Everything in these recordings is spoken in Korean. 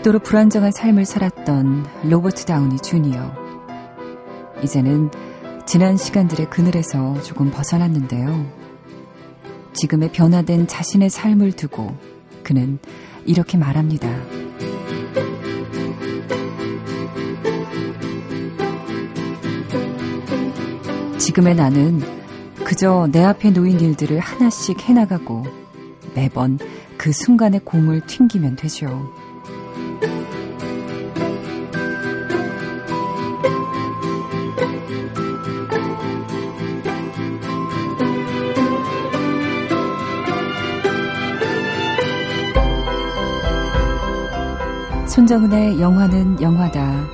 극도로 불안정한 삶을 살았던 로버트 다우니 주니어. 이제는 지난 시간들의 그늘에서 조금 벗어났는데요. 지금의 변화된 자신의 삶을 두고 그는 이렇게 말합니다. 지금의 나는 그저 내 앞에 놓인 일들을 하나씩 해나가고 매번 그 순간에 공을 튕기면 되죠. 손정은의 영화는 영화다.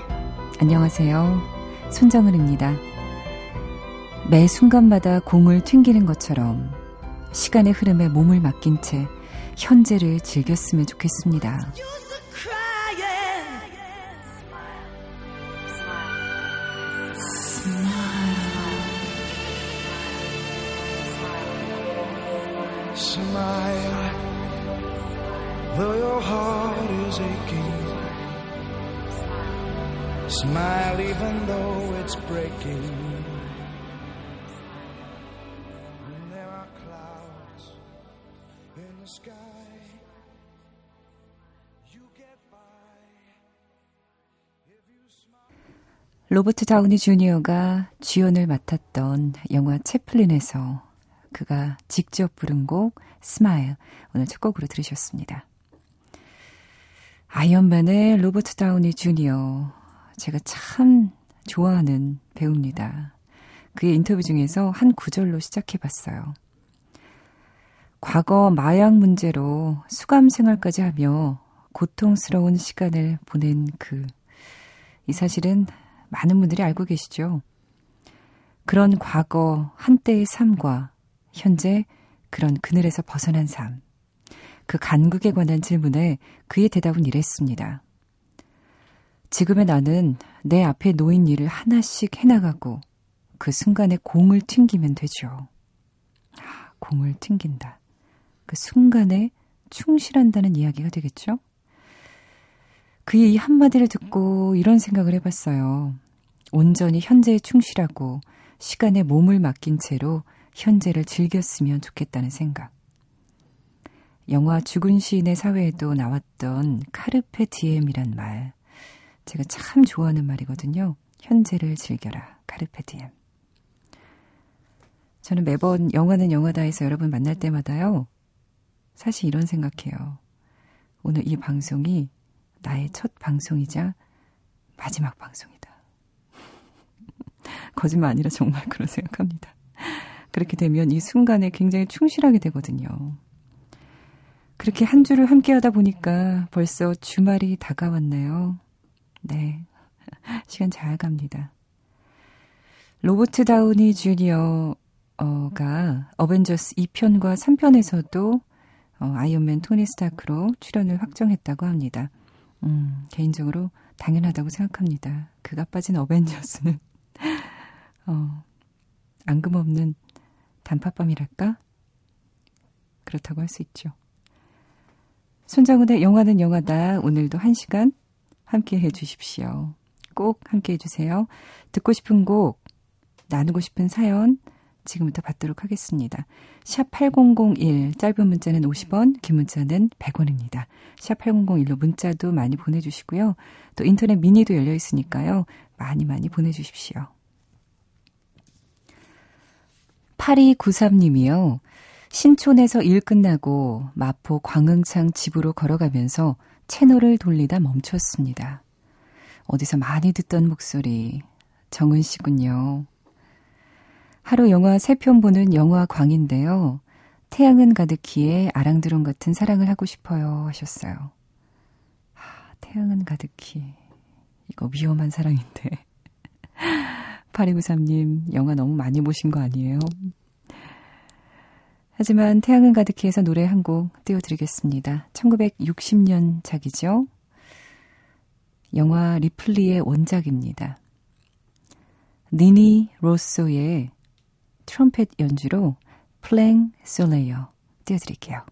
안녕하세요. 손정은입니다. 매 순간마다 공을 튕기는 것처럼 시간의 흐름에 몸을 맡긴 채 현재를 즐겼으면 좋겠습니다. Smile even though it's breaking. 로버트 다우니 주니어가 주연을 맡았던 영화 채플린에서 그가 직접 부른 곡 Smile 오늘 첫 곡으로 들으셨습니다. 아이언맨의 로버트 다우니 주니어 제가 참 좋아하는 배우입니다. 그의 인터뷰 중에서 한 구절로 시작해 봤어요. 과거 마약 문제로 수감 생활까지 하며 고통스러운 시간을 보낸 그, 이 사실은 많은 분들이 알고 계시죠? 그런 과거 한때의 삶과 현재 그런 그늘에서 벗어난 삶. 그 간극에 관한 질문에 그의 대답은 이랬습니다. 지금의 나는 내 앞에 놓인 일을 하나씩 해나가고 그 순간에 공을 튕기면 되죠. 아, 공을 튕긴다. 그 순간에 충실한다는 이야기가 되겠죠? 그의 이 한마디를 듣고 이런 생각을 해봤어요. 온전히 현재에 충실하고 시간에 몸을 맡긴 채로 현재를 즐겼으면 좋겠다는 생각. 영화 죽은 시인의 사회에도 나왔던 카르페 디엠이란 말. 제가 참 좋아하는 말이거든요. 현재를 즐겨라. 카르페 디엠. 저는 매번 영화는 영화다에서 여러분 만날 때마다요. 사실 이런 생각해요. 오늘 이 방송이 나의 첫 방송이자 마지막 방송이다. 거짓말 아니라 정말 그런 생각합니다. 그렇게 되면 이 순간에 굉장히 충실하게 되거든요. 그렇게 한 주를 함께 하다 보니까 벌써 주말이 다가왔네요. 네. 시간 잘 갑니다. 로버트 다우니 주니어가 어벤져스 2편과 3편에서도 어, 아이언맨 토니 스타크로 출연을 확정했다고 합니다. 음, 개인적으로 당연하다고 생각합니다. 그가 빠진 어벤져스는, 어, 앙금없는 단팥밤이랄까? 그렇다고 할 수 있죠. 손장훈의 영화는 영화다. 오늘도 한 시간 함께 해 주십시오. 꼭 함께 해 주세요. 듣고 싶은 곡, 나누고 싶은 사연, 지금부터 받도록 하겠습니다. 샵 8001, 짧은 문자는 50원, 긴 문자는 100원입니다. 샵 8001로 문자도 많이 보내주시고요. 또 인터넷 미니도 열려 있으니까요. 많이 많이 보내주십시오. 8293님이요. 신촌에서 일 끝나고 마포 광흥창 집으로 걸어가면서 채널을 돌리다 멈췄습니다. 어디서 많이 듣던 목소리, 정은 씨군요. 하루 영화 세편 보는 영화 광인데요. 태양은 가득히에 아랑드론 같은 사랑을 하고 싶어요 하셨어요. 하, 태양은 가득히. 이거 위험한 사랑인데. 8293님, 영화 너무 많이 보신 거 아니에요? 하지만 태양은 가득히에서 노래 한 곡 띄워드리겠습니다. 1960년 작이죠. 영화 리플리의 원작입니다. 니니 로소의 트럼펫 연주로 플랭 솔레이어 띄워드릴게요.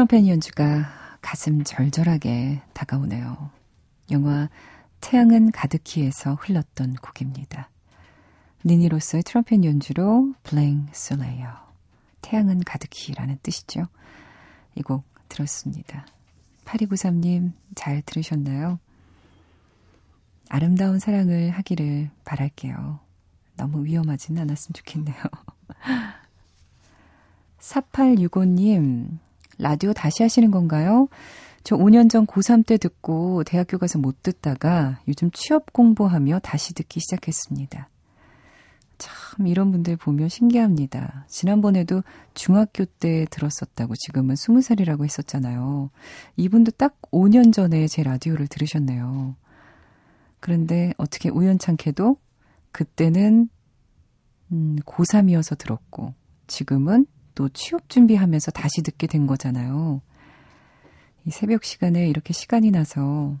트럼펫 연주가 가슴 절절하게 다가오네요. 영화 태양은 가득히에서 흘렀던 곡입니다. 니니로서의 트럼펫 연주로 블랭 솔레이어 태양은 가득히라는 뜻이죠. 이 곡 들었습니다. 8293님 잘 들으셨나요? 아름다운 사랑을 하기를 바랄게요. 너무 위험하진 않았으면 좋겠네요. 4865님, 라디오 다시 하시는 건가요? 저 5년 전 고3 때 듣고 대학교 가서 못 듣다가 요즘 취업 공부하며 다시 듣기 시작했습니다. 참, 이런 분들 보면 신기합니다. 지난번에도 중학교 때 들었었다고 지금은 20살이라고 했었잖아요. 이분도 딱 5년 전에 제 라디오를 들으셨네요. 그런데 어떻게 우연찮게도 그때는 음, 고3이어서 들었고 지금은 또 취업 준비하면서 다시 듣게 된 거잖아요. 이 새벽 시간에 이렇게 시간이 나서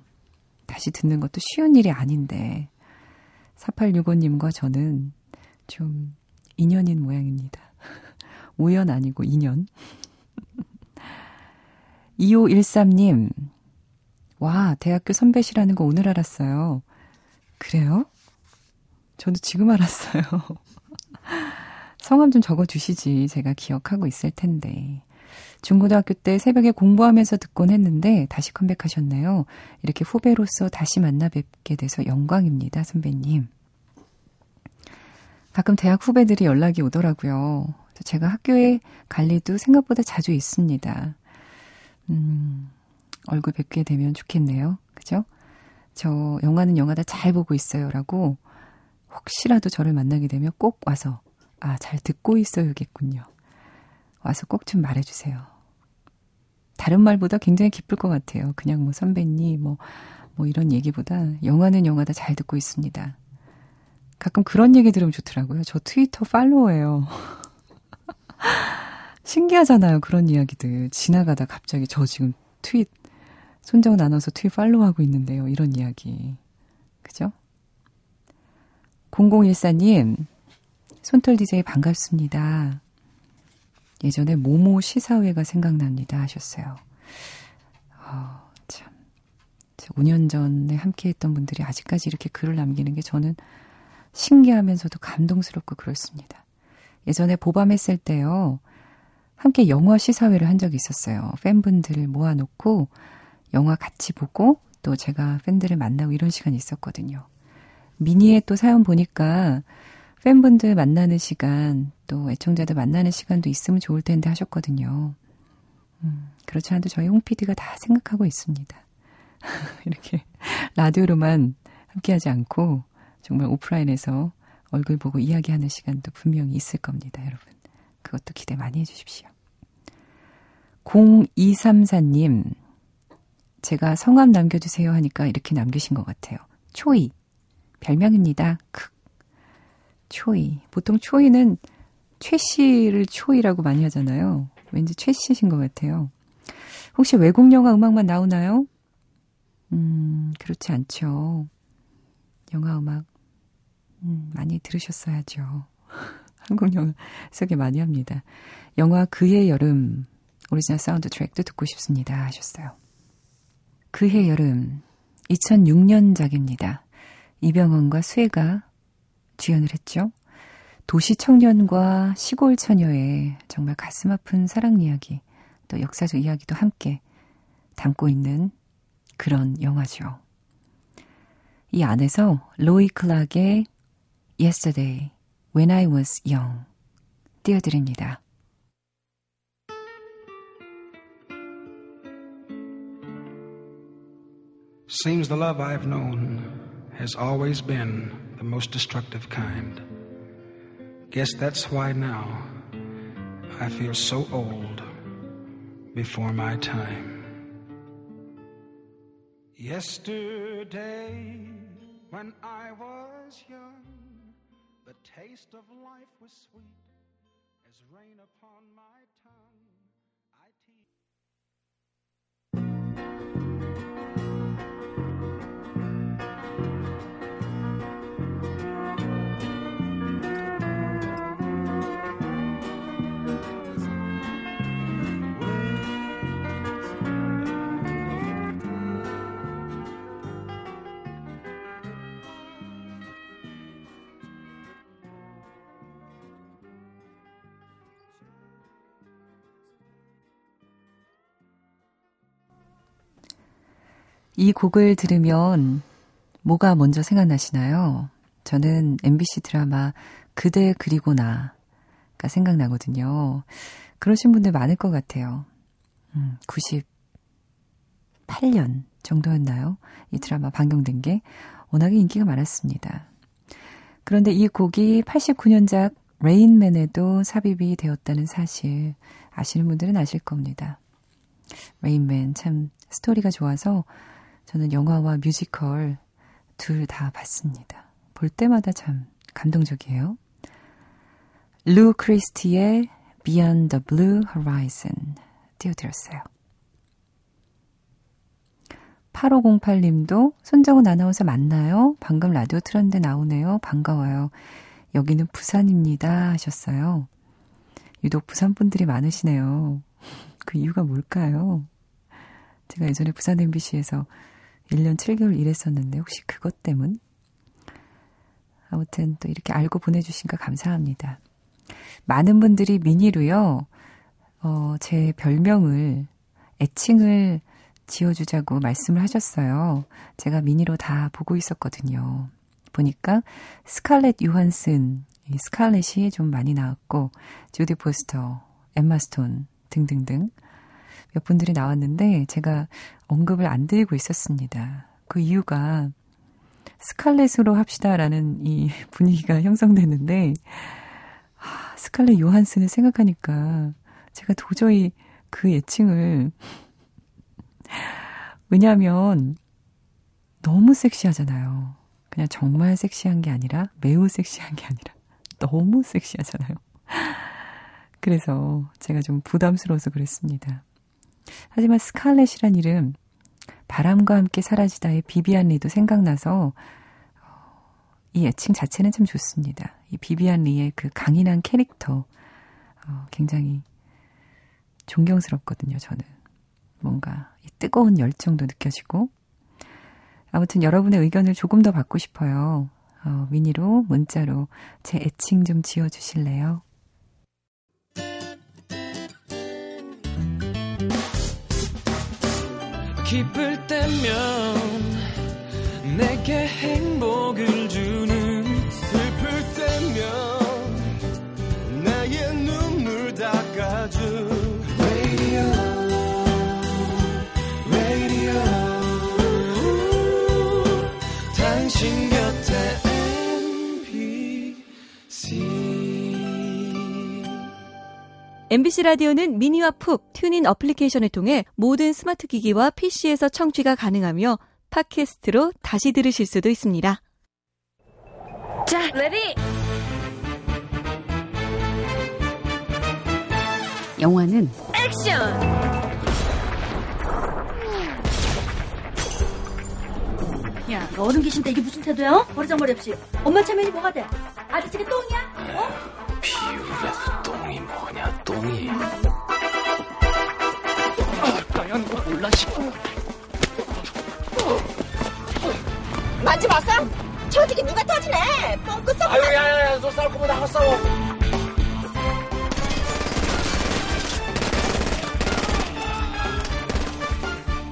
다시 듣는 것도 쉬운 일이 아닌데 4865님과 저는 좀 인연인 모양입니다. 우연 아니고 인연. 2513님, 와, 대학교 선배시라는 거 오늘 알았어요. 그래요? 저도 지금 알았어요. 성함 좀 적어 주시지. 제가 기억하고 있을 텐데. 중고등학교 때 새벽에 공부하면서 듣곤 했는데 다시 컴백하셨네요. 이렇게 후배로서 다시 만나 뵙게 돼서 영광입니다, 선배님. 가끔 대학 후배들이 연락이 오더라고요. 제가 학교에 갈 일도 생각보다 자주 있습니다. 음, 얼굴 뵙게 되면 좋겠네요. 그죠? 저 영화는 영화다 잘 보고 있어요. 라고 혹시라도 저를 만나게 되면 꼭 와서 아, 잘 듣고 있어야겠군요. 와서 꼭 좀 말해주세요. 다른 말보다 굉장히 기쁠 것 같아요. 그냥 뭐 선배님, 뭐, 뭐 이런 얘기보다 영화는 영화다 잘 듣고 있습니다. 가끔 그런 얘기 들으면 좋더라고요. 저 트위터 팔로워예요. 신기하잖아요. 그런 이야기들. 지나가다 갑자기 저 지금 트윗, 손정은 아나운서 트윗 팔로우하고 있는데요. 이런 이야기. 그죠? 0014님, 손털 DJ 반갑습니다. 예전에 모모 시사회가 생각납니다 하셨어요. 어, 참. 5년 전에 함께 했던 분들이 아직까지 이렇게 글을 남기는 게 저는 신기하면서도 감동스럽고 그렇습니다. 예전에 보밤했을 때요. 함께 영화 시사회를 한 적이 있었어요. 팬분들을 모아놓고 영화 같이 보고 또 제가 팬들을 만나고 이런 시간이 있었거든요. 미니에 또 사연 보니까 팬분들 만나는 시간, 또 애청자들 만나는 시간도 있으면 좋을 텐데 하셨거든요. 음, 그렇지 않아도 저희 홍 PD가 다 생각하고 있습니다. 이렇게 라디오로만 함께하지 않고 정말 오프라인에서 얼굴 보고 이야기하는 시간도 분명히 있을 겁니다, 여러분. 그것도 기대 많이 해주십시오. 0234님, 제가 성함 남겨주세요 하니까 이렇게 남기신 것 같아요. 초이. 별명입니다. 크. 초이. 보통 초이는 최 씨를 초이라고 많이 하잖아요. 왠지 최 씨신 것 같아요. 혹시 외국 영화 음악만 나오나요? 음, 그렇지 않죠. 영화 음악, 음, 많이 들으셨어야죠. 한국 영화 소개 많이 합니다. 영화 그해 여름, 오리지널 사운드 트랙도 듣고 싶습니다. 하셨어요. 그해 여름, 2006년작입니다. 이병헌과 수애가 주연을 했죠. 도시 청년과 시골 처녀의 정말 가슴 아픈 사랑 이야기, 또 역사적 이야기도 함께 담고 있는 그런 영화죠. 이 안에서 로이 클락의 Yesterday When I Was Young 띄워드립니다. Has always been the most destructive kind. Guess that's why now I feel so old before my time. Yesterday, when I was young, the taste of life was sweet as rain upon my tongue. I 이 곡을 들으면 뭐가 먼저 생각나시나요? 저는 MBC 드라마 그대 그리고 나가 생각나거든요. 그러신 분들 많을 것 같아요. 음, 98년 정도였나요? 이 드라마 방영된 게 워낙에 인기가 많았습니다. 그런데 이 곡이 89년작 레인맨에도 삽입이 되었다는 사실 아시는 분들은 아실 겁니다. 레인맨 참 스토리가 좋아서 저는 영화와 뮤지컬 둘 다 봤습니다. 볼 때마다 참 감동적이에요. 루 크리스티의 Beyond the Blue Horizon 띄워드렸어요. 8508님도 손정은 아나운서 맞나요? 방금 라디오 틀었는데 나오네요. 반가워요. 여기는 부산입니다 하셨어요. 유독 부산 분들이 많으시네요. 그 이유가 뭘까요? 제가 예전에 부산 MBC에서 1년 7개월 일했었는데 혹시 그것 때문? 아무튼 또 이렇게 알고 보내주신거 감사합니다. 많은 분들이 미니로요, 어, 제 별명을, 애칭을 지어주자고 말씀을 하셨어요. 제가 미니로 다 보고 있었거든요. 보니까 스칼렛 요한슨, 이 스칼렛이 좀 많이 나왔고, 조디 포스터, 엠마 스톤 등등등 몇 분들이 나왔는데 제가 언급을 안 드리고 있었습니다. 그 이유가 스칼렛으로 합시다라는 이 분위기가 형성됐는데 아, 스칼렛 요한슨을 생각하니까 제가 도저히 그 애칭을 왜냐하면 너무 섹시하잖아요. 그냥 정말 섹시한 게 아니라 매우 섹시한 게 아니라 너무 섹시하잖아요. 그래서 제가 좀 부담스러워서 그랬습니다. 하지만 스칼렛이란 이름, 바람과 함께 사라지다의 비비안 리도 생각나서 어, 이 애칭 자체는 참 좋습니다. 이 비비안 리의 그 강인한 캐릭터 어, 굉장히 존경스럽거든요. 저는 뭔가 이 뜨거운 열정도 느껴지고 아무튼 여러분의 의견을 조금 더 받고 싶어요. 어, 미니로 문자로 제 애칭 좀 지어주실래요? 기쁠 때면 내게 행 MBC 라디오는 미니와 푹 튜인 어플리케이션을 통해 모든 스마트 기기와 PC에서 청취가 가능하며 팟캐스트로 다시 들으실 수도 있습니다. 자, Ready! 영화는 액션! 야, 너 어른 계신데 이게 무슨 태도야? 버리장머리 없이. 엄마 체면이 뭐가 돼? 아저씨가 똥이야? 어? 비율에서 똥이 뭐냐 똥이. 거 몰라 싶어 만지 마세요 저지기 누가 터지네? 뻥끗 썩 아유 야야야 너 싸울 거면 나가 싸워.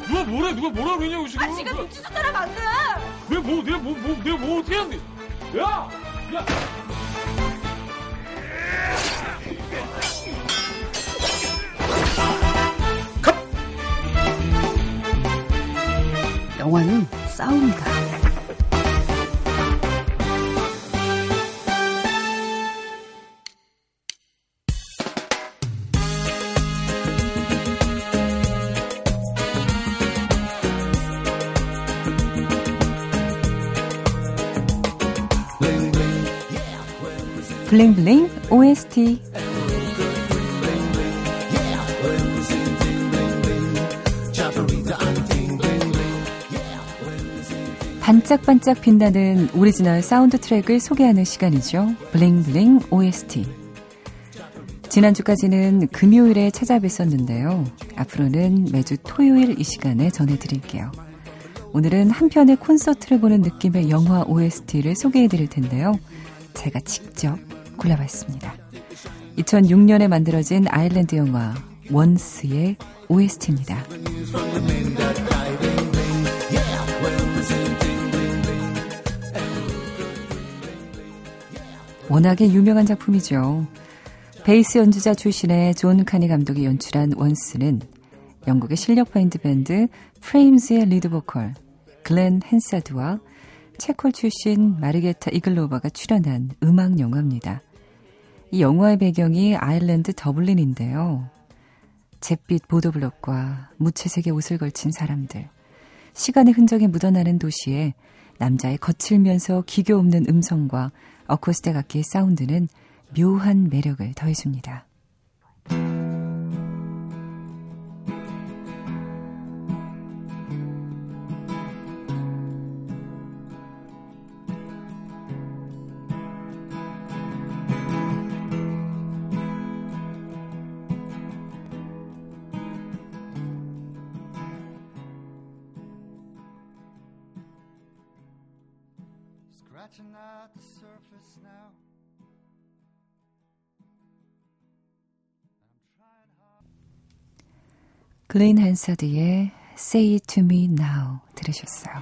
누가 뭐래? 누가 뭐라 그러냐고 지금. 아 지금 눈치 줬잖아 방금 내가 뭐 내가 뭐, 뭐 내가 뭐 어떻게 했는데 야! 야! 영화는 싸움이다. 블링블링 OST 반짝반짝 빛나는 오리지널 사운드 트랙을 소개하는 시간이죠. 블링블링 OST. 지난주까지는 금요일에 찾아뵀었는데요. 앞으로는 매주 토요일 이 시간에 전해드릴게요. 오늘은 한 편의 콘서트를 보는 느낌의 영화 OST를 소개해드릴 텐데요. 제가 직접 골라봤습니다. 2006년에 만들어진 아일랜드 영화 원스의 OST입니다. 워낙에 유명한 작품이죠. 베이스 연주자 출신의 존 카니 감독이 연출한 원스는 영국의 실력파 인디 밴드 프레임즈의 리드 보컬 글렌 헨사드와 체콜 출신 마르게타 이글로바가 출연한 음악 영화입니다. 이 영화의 배경이 아일랜드 더블린인데요. 잿빛 보도블럭과 무채색의 옷을 걸친 사람들, 시간의 흔적이 묻어나는 도시에 남자의 거칠면서 기교 없는 음성과 어쿠스틱 악기의 사운드는 묘한 매력을 더해줍니다. Scratching at the surface now. 글린 한사드의 Say It To Me Now 들으셨어요.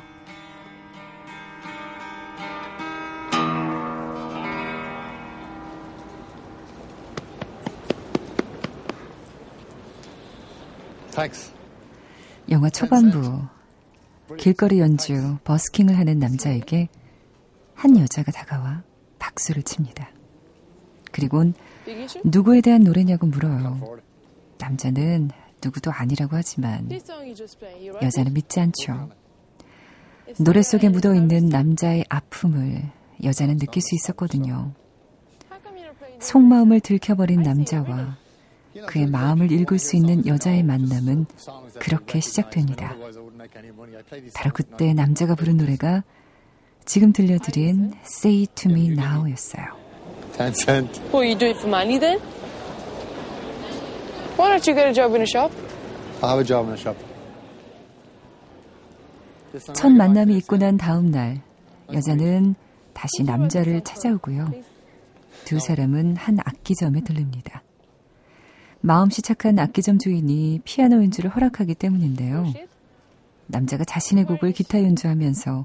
Thanks. 영화 초반부 길거리 연주 버스킹을 하는 남자에게 한 여자가 다가와 박수를 칩니다. 그리곤 누구에 대한 노래냐고 물어요. 남자는 누구도 아니라고 하지만 여자는 믿지 않죠. 노래 속에 묻어 있는 남자의 아픔을 여자는 느낄 수 있었거든요. 속마음을 들켜버린 남자와 그의 마음을 읽을 수 있는 여자의 만남은 그렇게 시작됩니다. 바로 그때 남자가 부른 노래가 지금 들려드린 Say To Me Now 였어요. Ten cent. Well, you do it for money then? Why don't you get a job in a shop? I have a job in a shop. 첫 만남이 있고 난 다음 날 여자는 다시 남자를 찾아오고요. 두 사람은 한 악기점에 들릅니다. 마음씨 착한 악기점 주인이 피아노 연주를 허락하기 때문인데요. 남자가 자신의 곡을 기타 연주하면서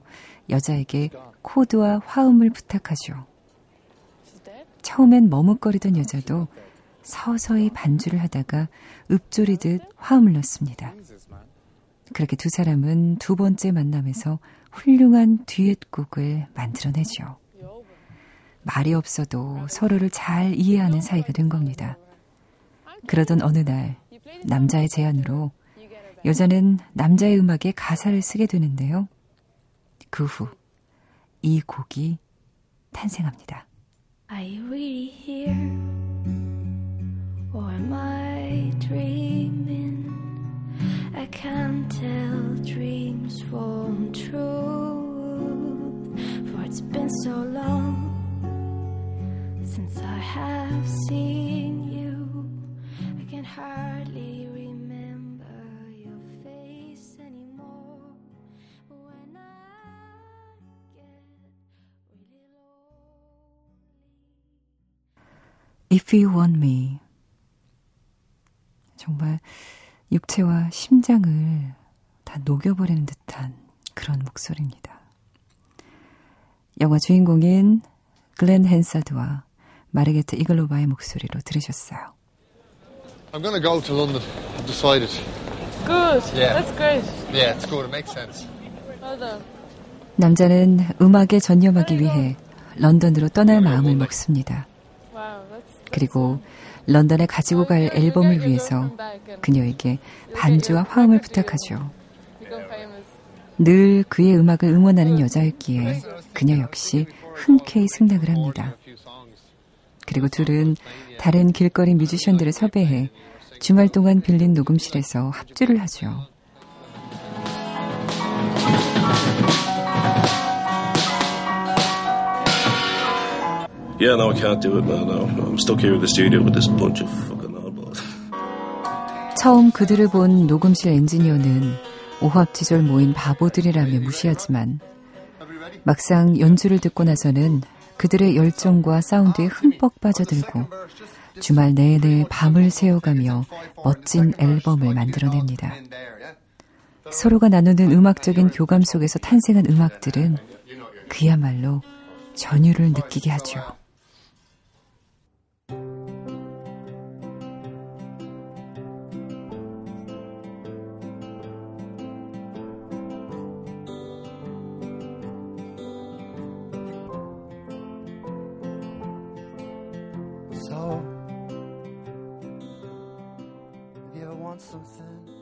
여자에게 코드와 화음을 부탁하죠. 처음엔 머뭇거리던 여자도 서서히 반주를 하다가 읊조리듯 화음을 넣습니다. 그렇게 두 사람은 두 번째 만남에서 훌륭한 듀엣곡을 만들어내죠. 말이 없어도 서로를 잘 이해하는 사이가 된 겁니다. 그러던 어느 날 남자의 제안으로 여자는 남자의 음악에 가사를 쓰게 되는데요. 그 후 이 곡이 탄생합니다. Are you really here? Or am I dreaming? I can't tell dreams from truth. For it's been so long since I have seen you. I can hardly If You Want Me. 정말 육체와 심장을 다 녹여버리는 듯한 그런 목소리입니다. 영화 주인공인 글렌 헨사드와 마르게트 이글로바의 목소리로 들으셨어요. I'm gonna go to London. I've decided. Good. Yeah. That's great. Yeah, it's good. It makes sense. 남자는 음악에 전념하기 위해 런던으로 떠날 마음을 먹습니다. 그리고 런던에 가지고 갈 앨범을 위해서 그녀에게 반주와 화음을 부탁하죠. 늘 그의 음악을 응원하는 여자였기에 그녀 역시 흔쾌히 승낙을 합니다. 그리고 둘은 다른 길거리 뮤지션들을 섭외해 주말 동안 빌린 녹음실에서 합주를 하죠. Yeah, no, I can't do it. No, no. I'm stuck here in the studio with this bunch of fucking oddballs. 처음 그들을 본 녹음실 엔지니어는 오합지졸 모인 바보들이라며 무시하지만 막상 연주를 듣고 나서는 그들의 열정과 사운드에 흠뻑 빠져들고 주말 내내 밤을 새워가며 멋진 앨범을 만들어냅니다. 서로가 나누는 음악적인 교감 속에서 탄생한 음악들은 그야말로 전율을 느끼게 하죠. Something,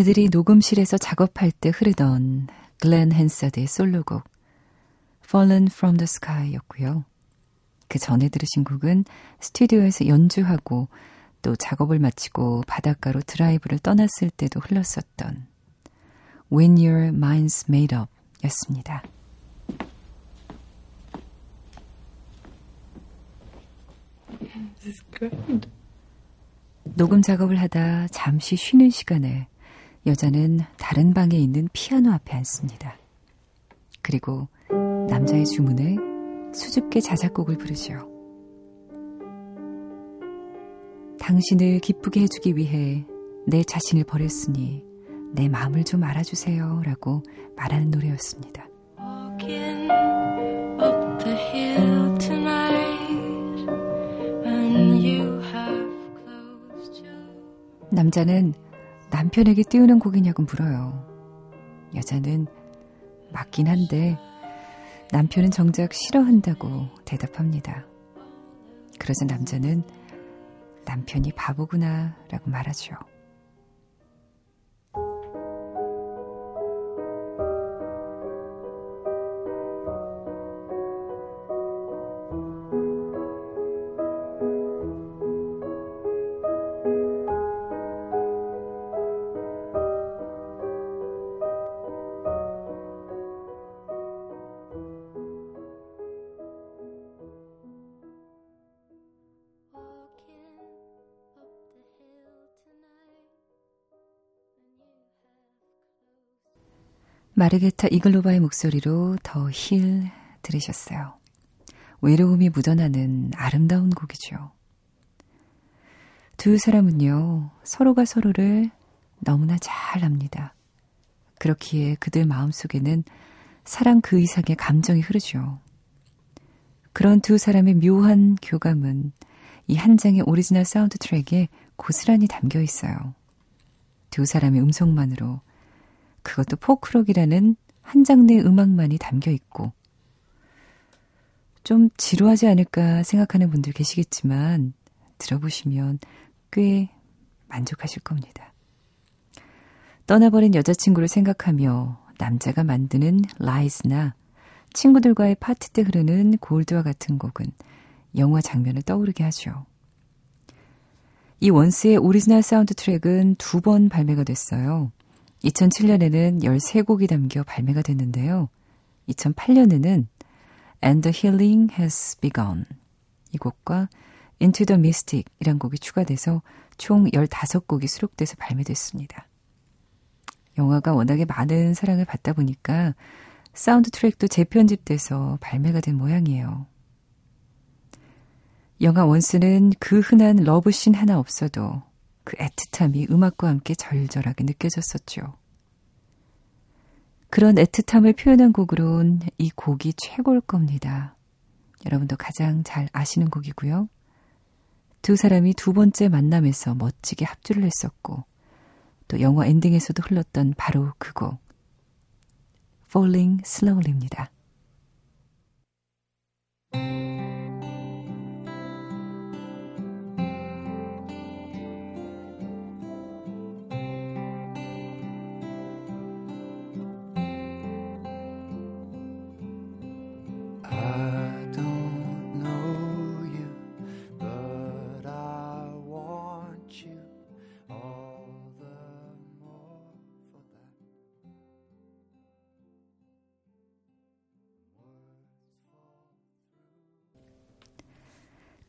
그들이 녹음실에서 작업할 때 흐르던 글렌 헨서드의 솔로곡 Fallen from the Sky였고요. 그 전에 들으신 곡은 스튜디오에서 연주하고 또 작업을 마치고 바닷가로 드라이브를 떠났을 때도 흘렀었던 When Your Mind's Made Up 였습니다. 녹음 작업을 하다 잠시 쉬는 시간에 여자는 다른 방에 있는 피아노 앞에 앉습니다. 그리고 남자의 주문에 수줍게 자작곡을 부르죠. 당신을 기쁘게 해주기 위해 내 자신을 버렸으니 내 마음을 좀 알아주세요. 라고 말하는 노래였습니다. 남자는 남편에게 띄우는 곡이냐고 물어요. 여자는 맞긴 한데 남편은 정작 싫어한다고 대답합니다. 그러자 남자는 남편이 바보구나 라고 말하죠. 마르케타 이글로바의 목소리로 The Hill 들으셨어요. 외로움이 묻어나는 아름다운 곡이죠. 두 사람은요, 서로가 서로를 너무나 잘 압니다. 그렇기에 그들 마음속에는 사랑 그 이상의 감정이 흐르죠. 그런 두 사람의 묘한 교감은 이 한 장의 오리지널 사운드 트랙에 고스란히 담겨 있어요. 두 사람의 음성만으로 그것도 포크록이라는 한 장르의 음악만이 담겨 있고 좀 지루하지 않을까 생각하는 분들 계시겠지만 들어보시면 꽤 만족하실 겁니다. 떠나버린 여자친구를 생각하며 남자가 만드는 라이즈나 친구들과의 파티 때 흐르는 골드와 같은 곡은 영화 장면을 떠오르게 하죠. 이 원스의 오리지널 사운드 트랙은 두 번 발매가 됐어요. 2007년에는 13곡이 담겨 발매가 됐는데요. 2008년에는 And the Healing Has Begun 이 곡과 Into the Mystic 이란 곡이 추가돼서 총 15곡이 수록돼서 발매됐습니다. 영화가 워낙에 많은 사랑을 받다 보니까 사운드 트랙도 재편집돼서 발매가 된 모양이에요. 영화 원스는 그 흔한 러브씬 하나 없어도 그 애틋함이 음악과 함께 절절하게 느껴졌었죠. 그런 애틋함을 표현한 곡으론 이 곡이 최고일 겁니다. 여러분도 가장 잘 아시는 곡이고요. 두 사람이 두 번째 만남에서 멋지게 합주를 했었고, 또 영화 엔딩에서도 흘렀던 바로 그 곡, Falling Slowly입니다.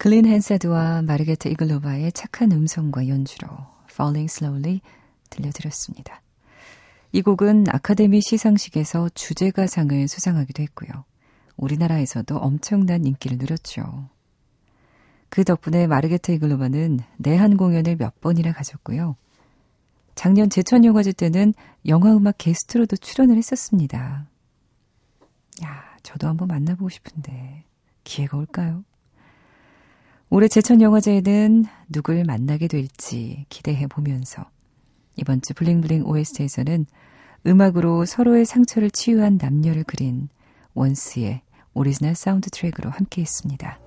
글린 헨사드와 마르게타 이글로바의 착한 음성과 연주로 Falling Slowly 들려드렸습니다. 이 곡은 아카데미 시상식에서 주제가상을 수상하기도 했고요. 우리나라에서도 엄청난 인기를 누렸죠. 그 덕분에 마르게타 이글로바는 내한 공연을 몇 번이나 가졌고요. 작년 제천영화제 때는 영화음악 게스트로도 출연을 했었습니다. 야, 저도 한번 만나보고 싶은데 기회가 올까요? 올해 제천영화제에는 누굴 만나게 될지 기대해 보면서 이번 주 블링블링 OST에서는 음악으로 서로의 상처를 치유한 남녀를 그린 원스의 오리지널 사운드 트랙으로 함께 했습니다.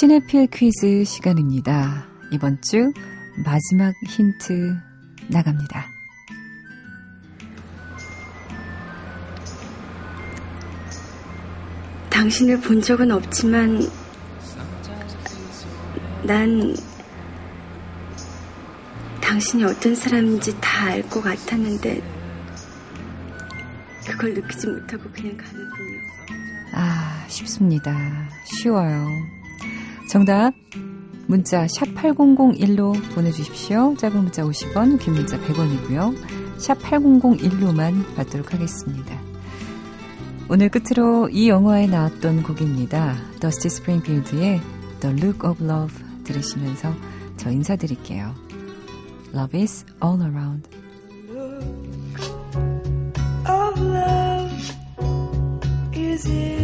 시네필 퀴즈 시간입니다. 이번 주 마지막 힌트 나갑니다. 당신을 본 적은 없지만 난 당신이 어떤 사람인지 다 알 것 같았는데 그걸 느끼지 못하고 그냥 가는군요. 아, 쉽습니다. 쉬워요. 정답 문자 샵 8001로 보내주십시오. 짧은 문자 50원, 긴 문자 100원이고요. 샵 8001로만 받도록 하겠습니다. 오늘 끝으로 이 영화에 나왔던 곡입니다. 더스티 스프링필드의 The Look of Love 들으시면서 저 인사드릴게요. Love is all around. Look of love is it